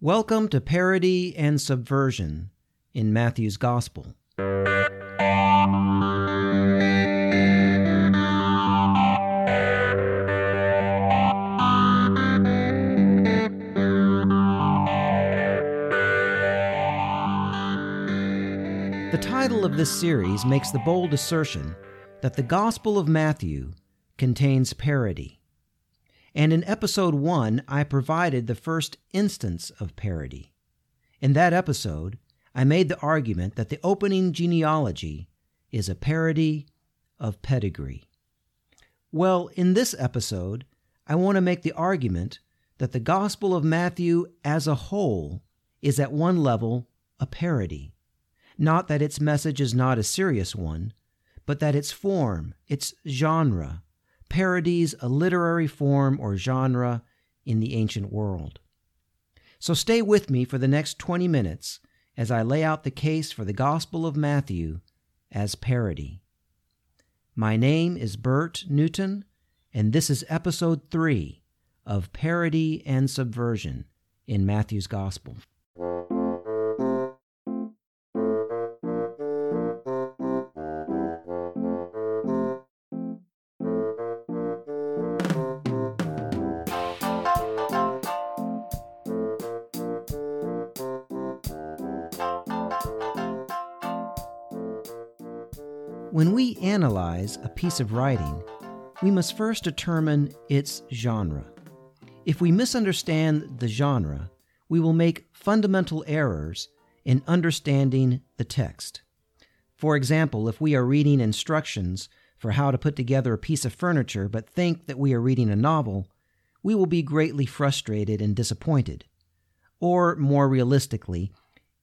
Welcome to Parody and Subversion in Matthew's Gospel. The title of this series makes the bold assertion that the Gospel of Matthew contains parody. And in episode 1, I provided the first instance of parody. In that episode, I made the argument that the opening genealogy is a parody of pedigree. Well, in this episode, I want to make the argument that the Gospel of Matthew as a whole is at one level a parody. Not that its message is not a serious one, but that its form, its genre, parodies a literary form or genre in the ancient world. So stay with me for the next 20 minutes as I lay out the case for the Gospel of Matthew as parody. My name is Bert Newton, and this is episode 3 of Parody and Subversion in Matthew's Gospel. When we analyze a piece of writing, we must first determine its genre. If we misunderstand the genre, we will make fundamental errors in understanding the text. For example, if we are reading instructions for how to put together a piece of furniture but think that we are reading a novel, we will be greatly frustrated and disappointed. Or, more realistically,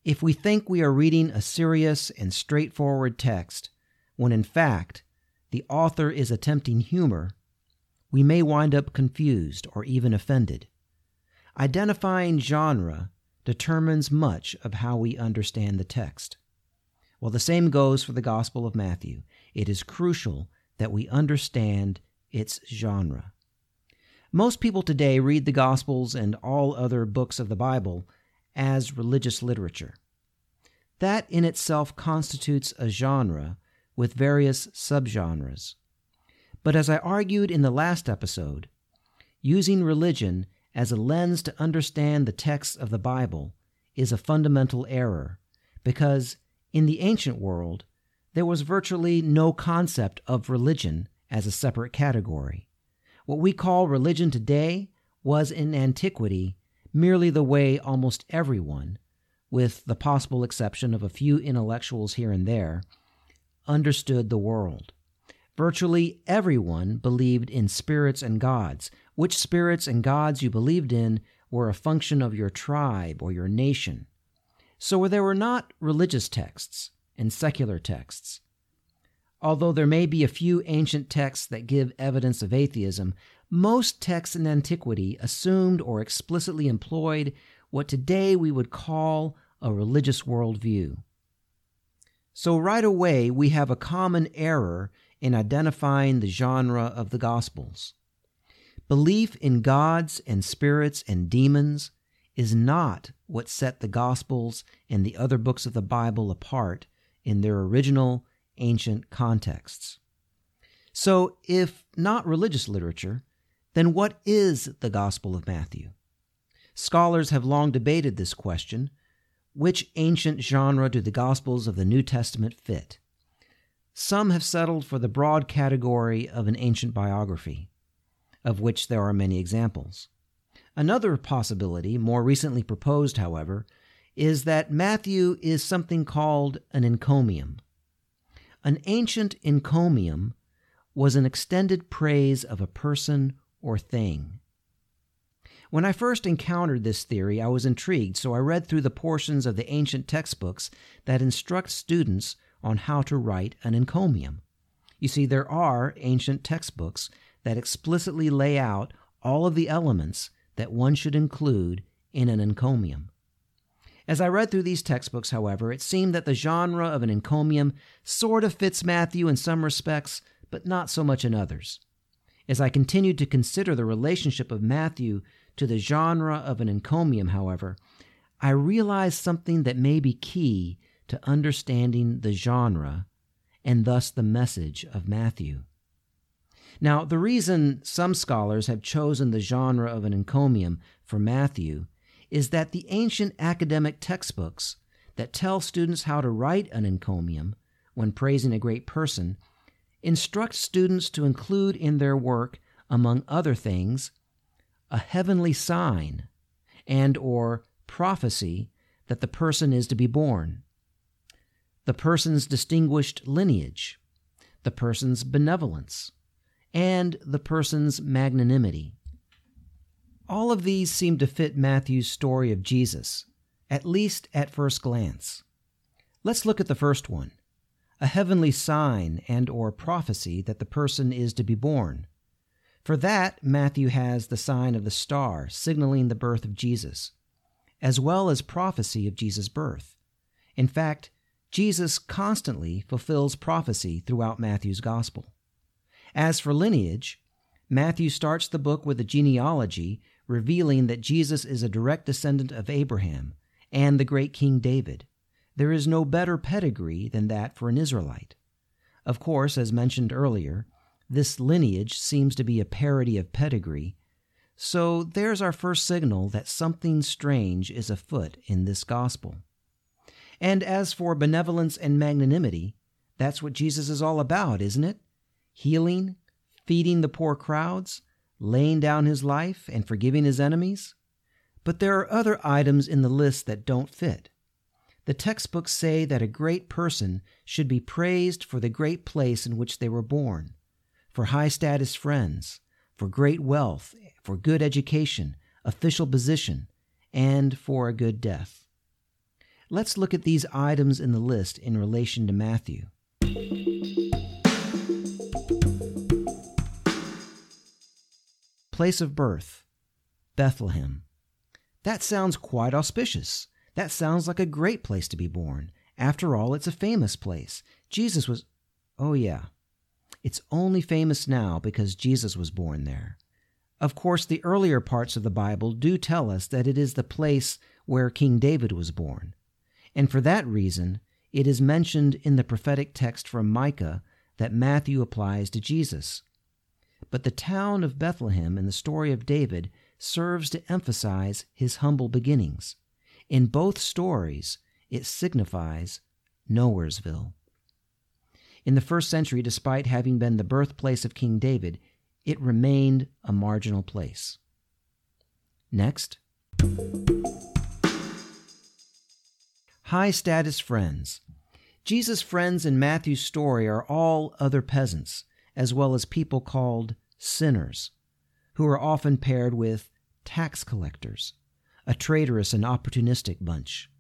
if we think we are reading a serious and straightforward text, when in fact the author is attempting humor, we may wind up confused or even offended. Identifying genre determines much of how we understand the text. Well, the same goes for the Gospel of Matthew. It is crucial that we understand its genre. Most people today read the Gospels and all other books of the Bible as religious literature. That in itself constitutes a genre with various subgenres. But as I argued in the last episode, using religion as a lens to understand the texts of the Bible is a fundamental error because in the ancient world there was virtually no concept of religion as a separate category. What we call religion today was in antiquity merely the way almost everyone, with the possible exception of a few intellectuals here and there, understood the world. Virtually everyone believed in spirits and gods. Which spirits and gods you believed in were a function of your tribe or your nation. So there were not religious texts and secular texts. Although there may be a few ancient texts that give evidence of atheism, most texts in antiquity assumed or explicitly employed what today we would call a religious worldview. So, right away, we have a common error in identifying the genre of the Gospels. Belief in gods and spirits and demons is not what set the Gospels and the other books of the Bible apart in their original ancient contexts. So, if not religious literature, then what is the Gospel of Matthew? Scholars have long debated this question which ancient genre do the Gospels of the New Testament fit? Some have settled for the broad category of an ancient biography, of which there are many examples. Another possibility, more recently proposed, however, is that Matthew is something called an encomium. An ancient encomium was an extended praise of a person or thing. When I first encountered this theory, I was intrigued, so I read through the portions of the ancient textbooks that instruct students on how to write an encomium. You see, there are ancient textbooks that explicitly lay out all of the elements that one should include in an encomium. As I read through these textbooks, however, it seemed that the genre of an encomium sort of fits Matthew in some respects, but not so much in others. As I continued to consider the relationship of Matthew to the genre of an encomium, however, I realized something that may be key to understanding the genre and thus the message of Matthew. Now, the reason some scholars have chosen the genre of an encomium for Matthew is that the ancient academic textbooks that tell students how to write an encomium when praising a great person instruct students to include in their work, among other things, a heavenly sign and or prophecy that the person is to be born, the person's distinguished lineage, the person's benevolence, and the person's magnanimity. All of these seem to fit Matthew's story of Jesus, at least at first glance. Let's look at the first one a heavenly sign and or prophecy that the person is to be born. For that, Matthew has the sign of the star signaling the birth of Jesus, as well as prophecy of Jesus' birth. In fact, Jesus constantly fulfills prophecy throughout Matthew's gospel. As for lineage, Matthew starts the book with a genealogy revealing that Jesus is a direct descendant of Abraham and the great King David. There is no better pedigree than that for an Israelite. Of course, as mentioned earlier, this lineage seems to be a parody of pedigree, so there's our first signal that something strange is afoot in this gospel. And as for benevolence and magnanimity, that's what Jesus is all about, isn't it? Healing, feeding the poor crowds, laying down his life, and forgiving his enemies. But there are other items in the list that don't fit. The textbooks say that a great person should be praised for the great place in which they were born, for high status friends, for great wealth, for good education, official position, and for a good death. Let's look at these items in the list in relation to Matthew. Place of birth Bethlehem. That sounds quite auspicious. That sounds like a great place to be born. After all, it's a famous place. Jesus was. Oh, yeah. It's only famous now because Jesus was born there. Of course, the earlier parts of the Bible do tell us that it is the place where King David was born. And for that reason, it is mentioned in the prophetic text from Micah that Matthew applies to Jesus. But the town of Bethlehem in the story of David serves to emphasize his humble beginnings. In both stories, it signifies Nowheresville. In the first century, despite having been the birthplace of King David, it remained a marginal place. Next, high status friends. Jesus' friends in Matthew's story are all other peasants, as well as people called sinners, who are often paired with tax collectors a traitorous and opportunistic bunch.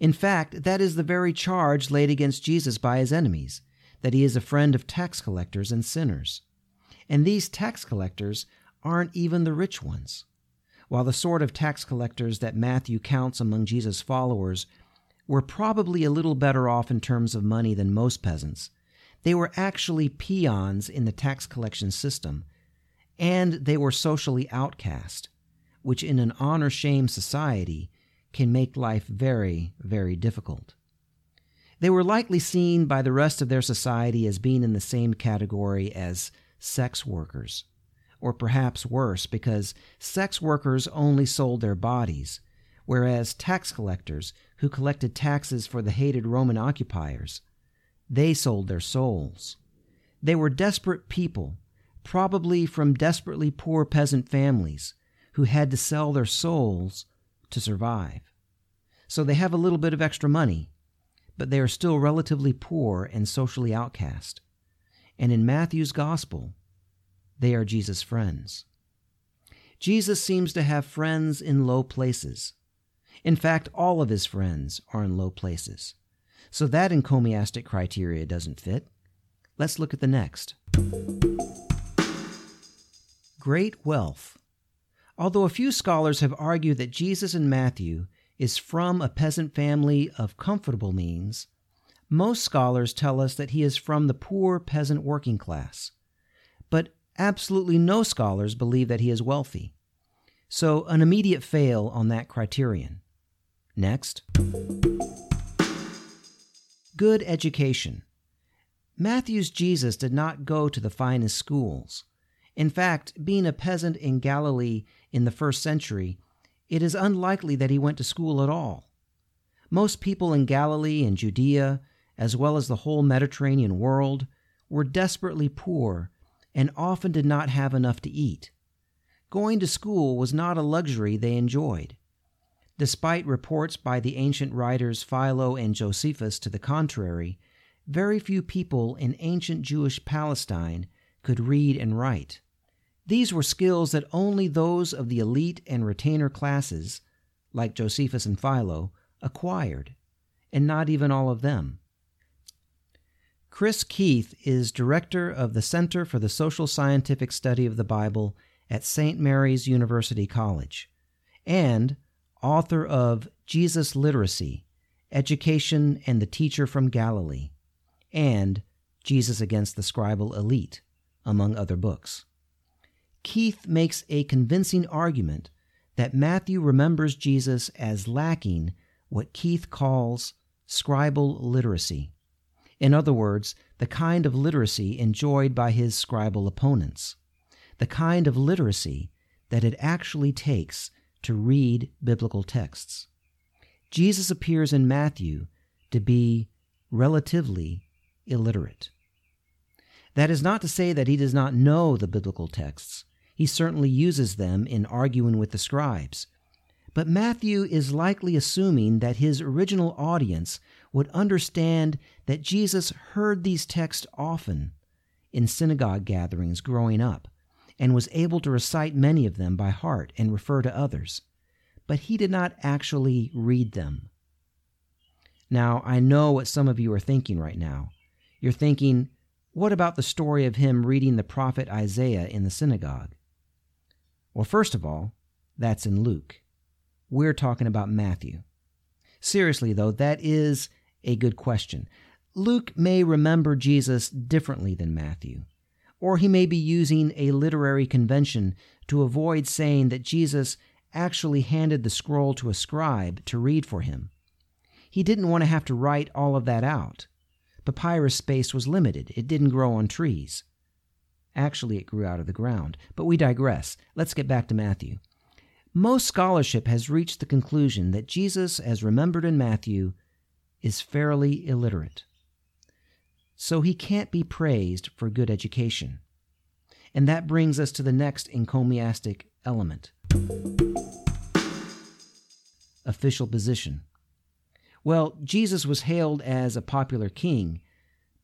In fact, that is the very charge laid against Jesus by his enemies that he is a friend of tax collectors and sinners. And these tax collectors aren't even the rich ones. While the sort of tax collectors that Matthew counts among Jesus' followers were probably a little better off in terms of money than most peasants, they were actually peons in the tax collection system, and they were socially outcast which in an honor shame society can make life very, very difficult. They were likely seen by the rest of their society as being in the same category as sex workers, or perhaps worse, because sex workers only sold their bodies, whereas tax collectors, who collected taxes for the hated Roman occupiers, they sold their souls. They were desperate people, probably from desperately poor peasant families, who had to sell their souls to survive. So they have a little bit of extra money, but they are still relatively poor and socially outcast. And in Matthew's gospel, they are Jesus' friends. Jesus seems to have friends in low places. In fact, all of his friends are in low places. So that encomiastic criteria doesn't fit. Let's look at the next. Great wealth Although a few scholars have argued that Jesus in Matthew is from a peasant family of comfortable means, most scholars tell us that he is from the poor peasant working class. But absolutely no scholars believe that he is wealthy. So, an immediate fail on that criterion. Next. Good education. Matthew's Jesus did not go to the finest schools. In fact, being a peasant in Galilee in the first century, it is unlikely that he went to school at all. Most people in Galilee and Judea, as well as the whole Mediterranean world, were desperately poor and often did not have enough to eat. Going to school was not a luxury they enjoyed. Despite reports by the ancient writers Philo and Josephus to the contrary, very few people in ancient Jewish Palestine could read and write. These were skills that only those of the elite and retainer classes, like Josephus and Philo, acquired, and not even all of them. Chris Keith is director of the Center for the Social Scientific Study of the Bible at St. Mary's University College, and author of Jesus Literacy Education and the Teacher from Galilee and Jesus Against the Scribal Elite, among other books. Keith makes a convincing argument that Matthew remembers Jesus as lacking what Keith calls scribal literacy. In other words, the kind of literacy enjoyed by his scribal opponents, the kind of literacy that it actually takes to read biblical texts. Jesus appears in Matthew to be relatively illiterate. That is not to say that he does not know the biblical texts. He certainly uses them in arguing with the scribes. But Matthew is likely assuming that his original audience would understand that Jesus heard these texts often in synagogue gatherings growing up and was able to recite many of them by heart and refer to others. But he did not actually read them. Now, I know what some of you are thinking right now. You're thinking, what about the story of him reading the prophet Isaiah in the synagogue? Well, first of all, that's in Luke. We're talking about Matthew. Seriously, though, that is a good question. Luke may remember Jesus differently than Matthew, or he may be using a literary convention to avoid saying that Jesus actually handed the scroll to a scribe to read for him. He didn't want to have to write all of that out. Papyrus space was limited, it didn't grow on trees. Actually, it grew out of the ground. But we digress. Let's get back to Matthew. Most scholarship has reached the conclusion that Jesus, as remembered in Matthew, is fairly illiterate. So he can't be praised for good education. And that brings us to the next encomiastic element official position. Well, Jesus was hailed as a popular king,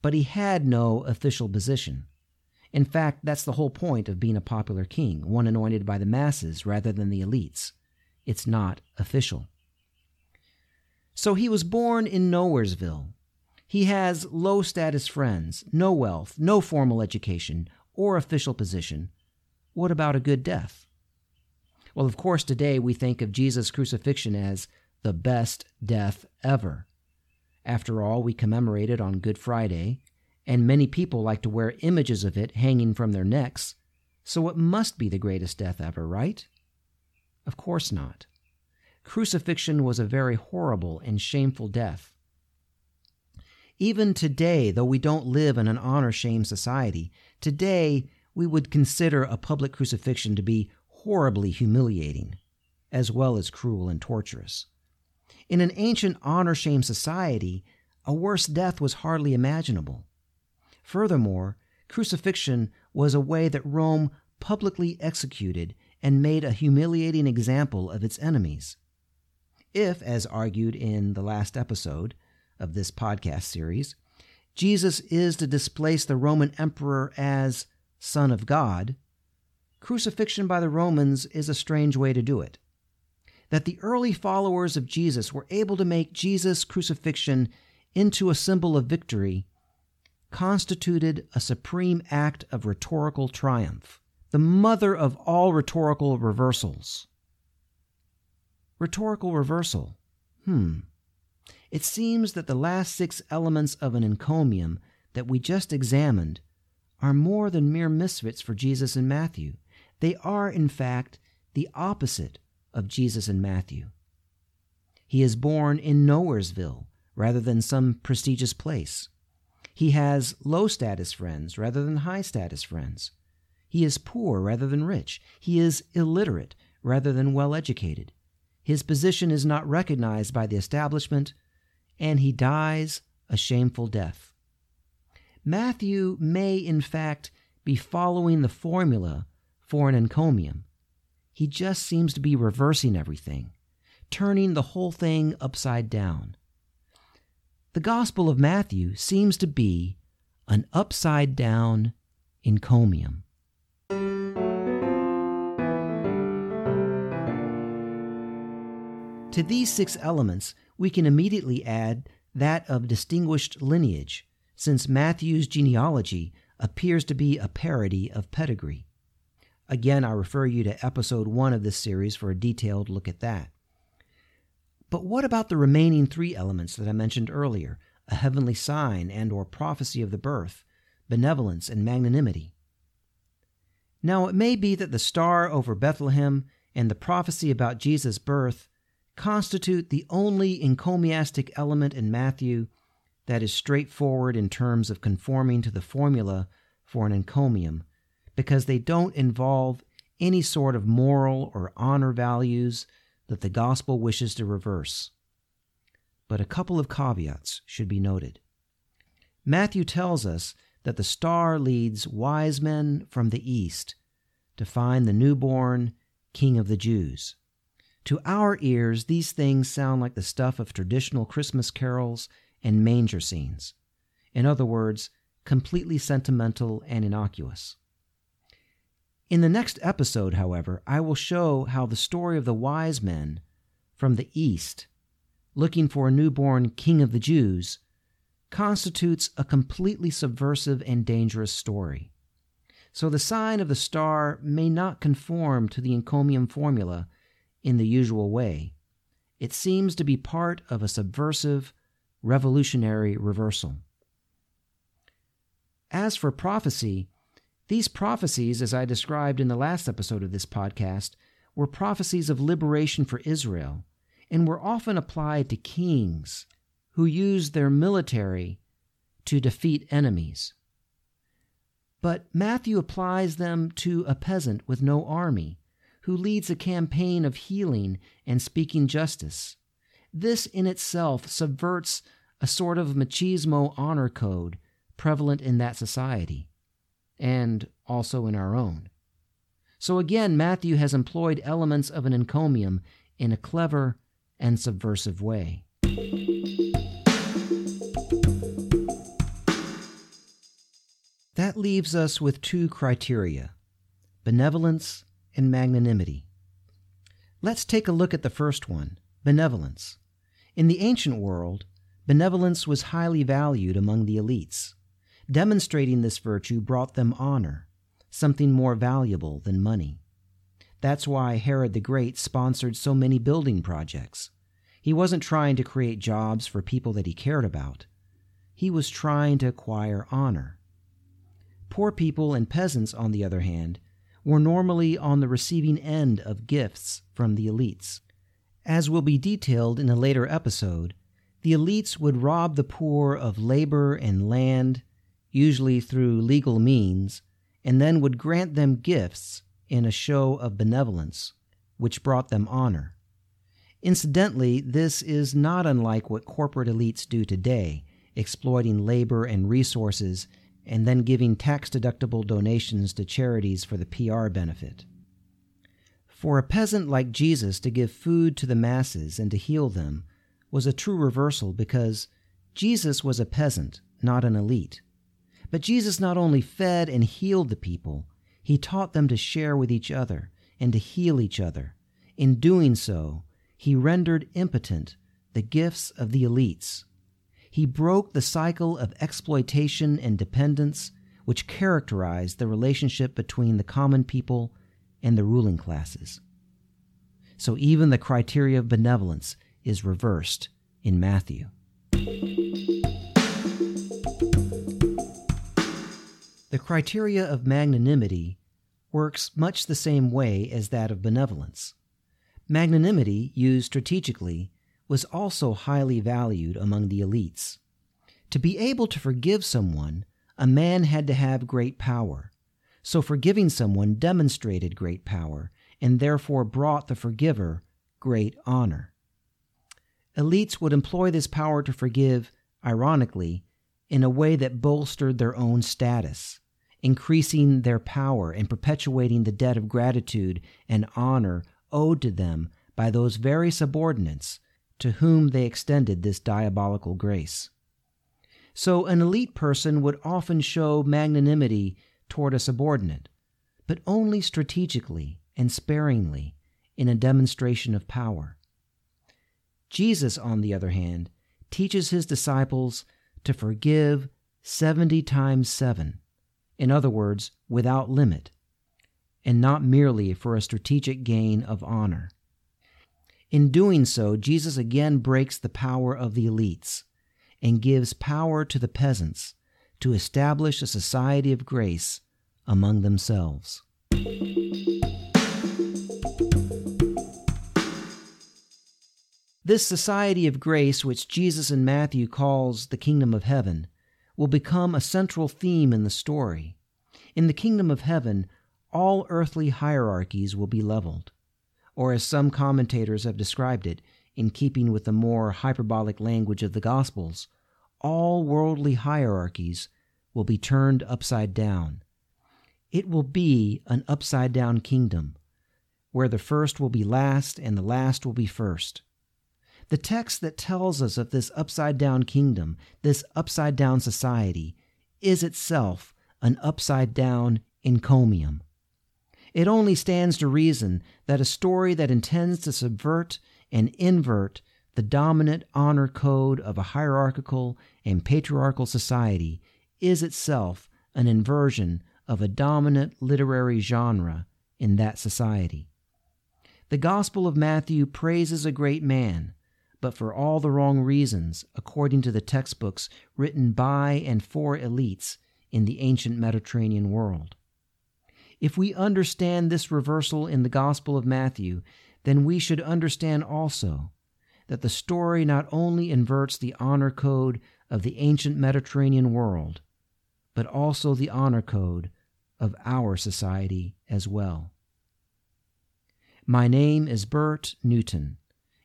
but he had no official position. In fact, that's the whole point of being a popular king, one anointed by the masses rather than the elites. It's not official. So he was born in Nowheresville. He has low status friends, no wealth, no formal education, or official position. What about a good death? Well, of course, today we think of Jesus' crucifixion as the best death ever. After all, we commemorate it on Good Friday, and many people like to wear images of it hanging from their necks, so it must be the greatest death ever, right? Of course not. Crucifixion was a very horrible and shameful death. Even today, though we don't live in an honor shame society, today we would consider a public crucifixion to be horribly humiliating, as well as cruel and torturous. In an ancient honor shame society, a worse death was hardly imaginable. Furthermore, crucifixion was a way that Rome publicly executed and made a humiliating example of its enemies. If, as argued in the last episode of this podcast series, Jesus is to displace the Roman emperor as Son of God, crucifixion by the Romans is a strange way to do it that the early followers of Jesus were able to make Jesus' crucifixion into a symbol of victory constituted a supreme act of rhetorical triumph, the mother of all rhetorical reversals. Rhetorical reversal. Hmm. It seems that the last six elements of an encomium that we just examined are more than mere misfits for Jesus and Matthew. They are, in fact, the opposite of Jesus in Matthew. He is born in Nowheresville rather than some prestigious place. He has low status friends rather than high status friends. He is poor rather than rich. He is illiterate rather than well educated. His position is not recognized by the establishment, and he dies a shameful death. Matthew may, in fact, be following the formula for an encomium. He just seems to be reversing everything, turning the whole thing upside down. The Gospel of Matthew seems to be an upside down encomium. To these six elements, we can immediately add that of distinguished lineage, since Matthew's genealogy appears to be a parody of pedigree. Again, I refer you to episode one of this series for a detailed look at that. But what about the remaining three elements that I mentioned earlier, a heavenly sign and or prophecy of the birth, benevolence and magnanimity? Now it may be that the star over Bethlehem and the prophecy about Jesus' birth constitute the only encomiastic element in Matthew that is straightforward in terms of conforming to the formula for an encomium, because they don't involve any sort of moral or honor values that the gospel wishes to reverse. But a couple of caveats should be noted. Matthew tells us that the star leads wise men from the east to find the newborn King of the Jews. To our ears, these things sound like the stuff of traditional Christmas carols and manger scenes. In other words, completely sentimental and innocuous. In the next episode, however, I will show how the story of the wise men from the east, looking for a newborn king of the Jews, constitutes a completely subversive and dangerous story. So the sign of the star may not conform to the encomium formula in the usual way. It seems to be part of a subversive, revolutionary reversal. As for prophecy, these prophecies, as I described in the last episode of this podcast, were prophecies of liberation for Israel and were often applied to kings who used their military to defeat enemies. But Matthew applies them to a peasant with no army who leads a campaign of healing and speaking justice. This in itself subverts a sort of machismo honor code prevalent in that society, and also in our own. So again, Matthew has employed elements of an encomium in a clever and subversive way. That leaves us with two criteria benevolence and magnanimity. Let's take a look at the first one benevolence. In the ancient world, benevolence was highly valued among the elites. Demonstrating this virtue brought them honor, something more valuable than money. That's why Herod the Great sponsored so many building projects. He wasn't trying to create jobs for people that he cared about. He was trying to acquire honor. Poor people and peasants, on the other hand, were normally on the receiving end of gifts from the elites. As will be detailed in a later episode, the elites would rob the poor of labor and land, usually through legal means, and then would grant them gifts in a show of benevolence, which brought them honor. Incidentally, this is not unlike what corporate elites do today, exploiting labor and resources and then giving tax deductible donations to charities for the PR benefit. For a peasant like Jesus to give food to the masses and to heal them was a true reversal because Jesus was a peasant, not an elite. But Jesus not only fed and healed the people, he taught them to share with each other and to heal each other. In doing so, he rendered impotent the gifts of the elites he broke the cycle of exploitation and dependence which characterized the relationship between the common people and the ruling classes. So even the criteria of benevolence is reversed in Matthew. The criteria of magnanimity works much the same way as that of benevolence. Magnanimity, used strategically, was also highly valued among the elites. To be able to forgive someone, a man had to have great power. So forgiving someone demonstrated great power and therefore brought the forgiver great honor. Elites would employ this power to forgive, ironically, in a way that bolstered their own status, increasing their power and perpetuating the debt of gratitude and honor owed to them by those very subordinates to whom they extended this diabolical grace. So, an elite person would often show magnanimity toward a subordinate, but only strategically and sparingly in a demonstration of power. Jesus, on the other hand, teaches his disciples to forgive 70 times 7, in other words, without limit, and not merely for a strategic gain of honor. In doing so, Jesus again breaks the power of the elites and gives power to the peasants to establish a society of grace among themselves. This society of grace, which Jesus in Matthew calls the kingdom of heaven, will become a central theme in the story. In the kingdom of heaven, all earthly hierarchies will be leveled or as some commentators have described it, in keeping with the more hyperbolic language of the Gospels, all worldly hierarchies will be turned upside down. It will be an upside down kingdom, where the first will be last and the last will be first. The text that tells us of this upside down kingdom, this upside down society, is itself an upside down encomium. It only stands to reason that a story that intends to subvert and invert the dominant honor code of a hierarchical and patriarchal society is itself an inversion of a dominant literary genre in that society. The Gospel of Matthew praises a great man, but for all the wrong reasons, according to the textbooks written by and for elites in the ancient Mediterranean world. If we understand this reversal in the Gospel of Matthew, then we should understand also that the story not only inverts the honor code of the ancient Mediterranean world, but also the honor code of our society as well. My name is Bert Newton,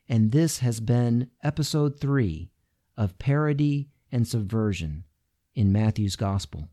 and this has been episode 3 of Parody and Subversion in Matthew's Gospel.